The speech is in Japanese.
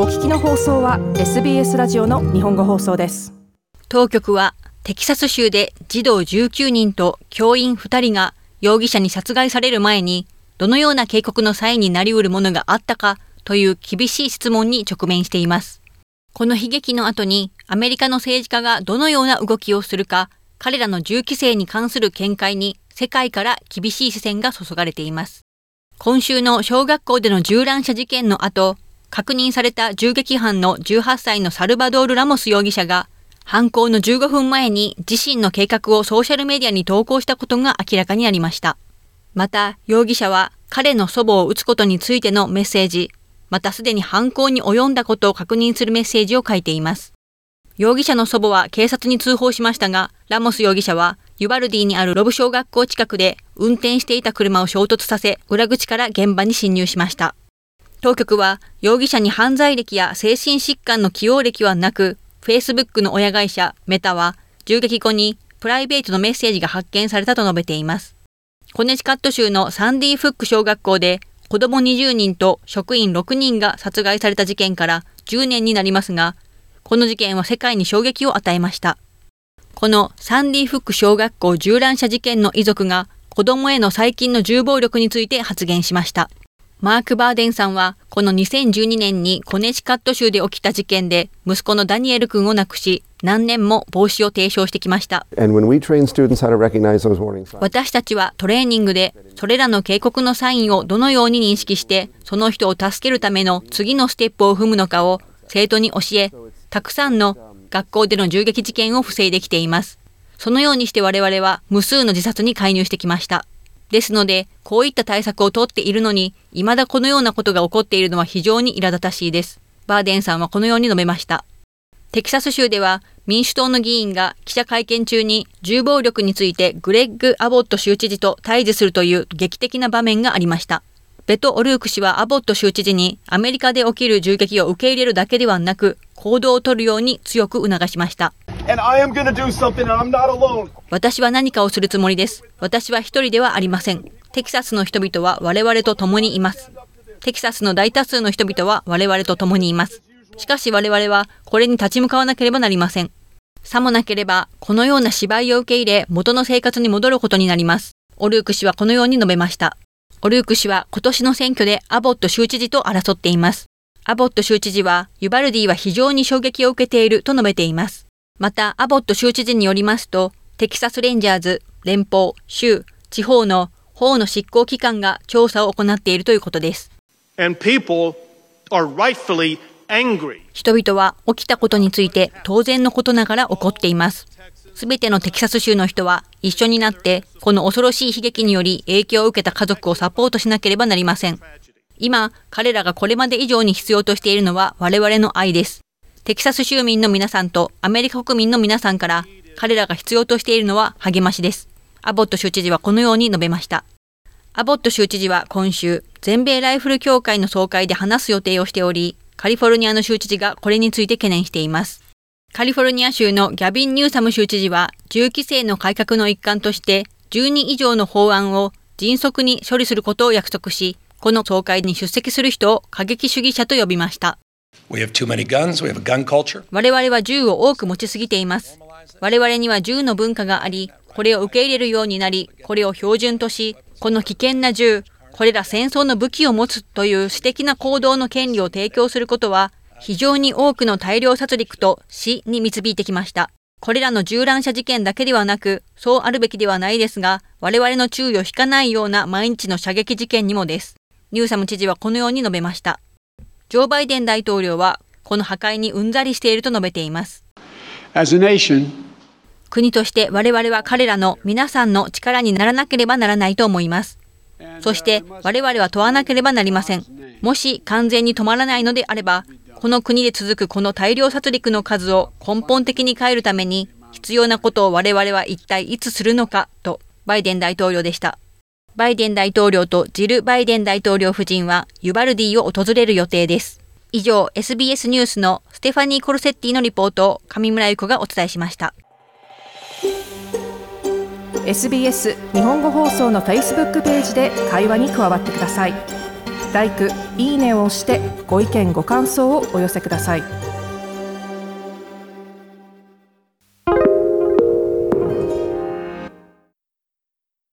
お聞きの放送は SBS ラジオの日本語放送です当局はテキサス州で児童19人と教員2人が容疑者に殺害される前にどのような警告の際になりうるものがあったかという厳しい質問に直面しています。この悲劇の後にアメリカの政治家がどのような動きをするか、彼らの銃規制に関する見解に世界から厳しい視線が注がれています。今週の小学校での銃乱射事件の後、確認された銃撃犯の18歳のサルバドール・ラモス容疑者が犯行の15分前に自身の計画をソーシャルメディアに投稿したことが明らかになりました。また、容疑者は彼の祖母を撃つことについてのメッセージ、またすでに犯行に及んだことを確認するメッセージを書いています。容疑者の祖母は警察に通報しましたが、ラモス容疑者はユバルディにあるロブ小学校近くで運転していた車を衝突させ、裏口から現場に侵入しました。当局は容疑者に犯罪歴や精神疾患の起用歴はなく、Facebook の親会社メタは銃撃後にプライベートのメッセージが発見されたと述べています。コネチカット州のサンディ・フック小学校で子供20人と職員6人が殺害された事件から10年になりますが、この事件は世界に衝撃を与えました。このサンディ・フック小学校銃乱射事件の遺族が子供への最近の銃暴力について発言しました。マーク・バーデンさんは、この2012年にコネチカット州で起きた事件で、息子のダニエル君を亡くし、何年も防止を提唱してきました。私たちはトレーニングで、それらの警告のサインをどのように認識して、その人を助けるための次のステップを踏むのかを生徒に教え、たくさんの学校での銃撃事件を防いできています。そのようにして我々は無数の自殺に介入してきました。ですので、こういった対策をとっているのに、未だこのようなことが起こっているのは非常に苛立たしいです。バーデンさんはこのように述べました。テキサス州では民主党の議員が記者会見中に銃暴力についてグレッグ・アボット州知事と対峙するという劇的な場面がありました。ベト・オルーク氏はアボット州知事にアメリカで起きる銃撃を受け入れるだけではなく行動をとるように強く促しました。私は何かをするつもりです。私は一人ではありません。テキサスの人々は我々と共にいます。テキサスの大多数の人々は我々と共にいます。しかし我々はこれに立ち向かわなければなりません。さもなければ、このような芝居を受け入れ、元の生活に戻ることになります。オルーク氏はこのように述べました。オルーク氏は今年の選挙でアボット州知事と争っています。アボット州知事は、ユバルディは非常に衝撃を受けていると述べています。また、アボット州知事によりますと、テキサスレンジャーズ、連邦、州、地方の法の執行機関が調査を行っているということです。人々は起きたことについて当然のことながら怒っています。すべてのテキサス州の人は一緒になってこの恐ろしい悲劇により影響を受けた家族をサポートしなければなりません。今、彼らがこれまで以上に必要としているのは我々の愛です。テキサス州民の皆さんとアメリカ国民の皆さんから彼らが必要としているのは励ましです。アボット州知事はこのように述べました。アボット州知事は今週、全米ライフル協会の総会で話す予定をしており、カリフォルニアの州知事がこれについて懸念しています。カリフォルニア州のギャビン・ニューサム州知事は、銃規制の改革の一環として、10人以上の法案を迅速に処理することを約束し、この総会に出席する人を過激主義者と呼びました。我々は銃を多く持ちすぎています。我々には銃の文化があり、これを受け入れるようになり、これを標準とし、この危険な銃、これら戦争の武器を持つという私的な行動の権利を提供することは、非常に多くの大量殺戮と死に導いてきました。これらの銃乱射事件だけではなく、そうあるべきではないですが、我々の注意を引かないような毎日の射撃事件にもです。ニューサム知事はこのように述べました。ジョー・バイデン大統領は、この破壊にうんざりしていると述べています。国として我々は彼らの皆さんの力にならなければならないと思います。そして我々は問わなければなりません。もし完全に止まらないのであれば、この国で続くこの大量殺戮の数を根本的に変えるために必要なことを我々は一体いつするのかとバイデン大統領でした。バイデン大統領とジル・バイデン大統領夫人はユバルディを訪れる予定です。以上、SBS ニュースのステファニー・コルセッティのリポートを上村由子がお伝えしました。SBS 日本語放送の Facebook ページで会話に加わってください。「LIKE」「いいね」を押してご意見ご感想をお寄せください。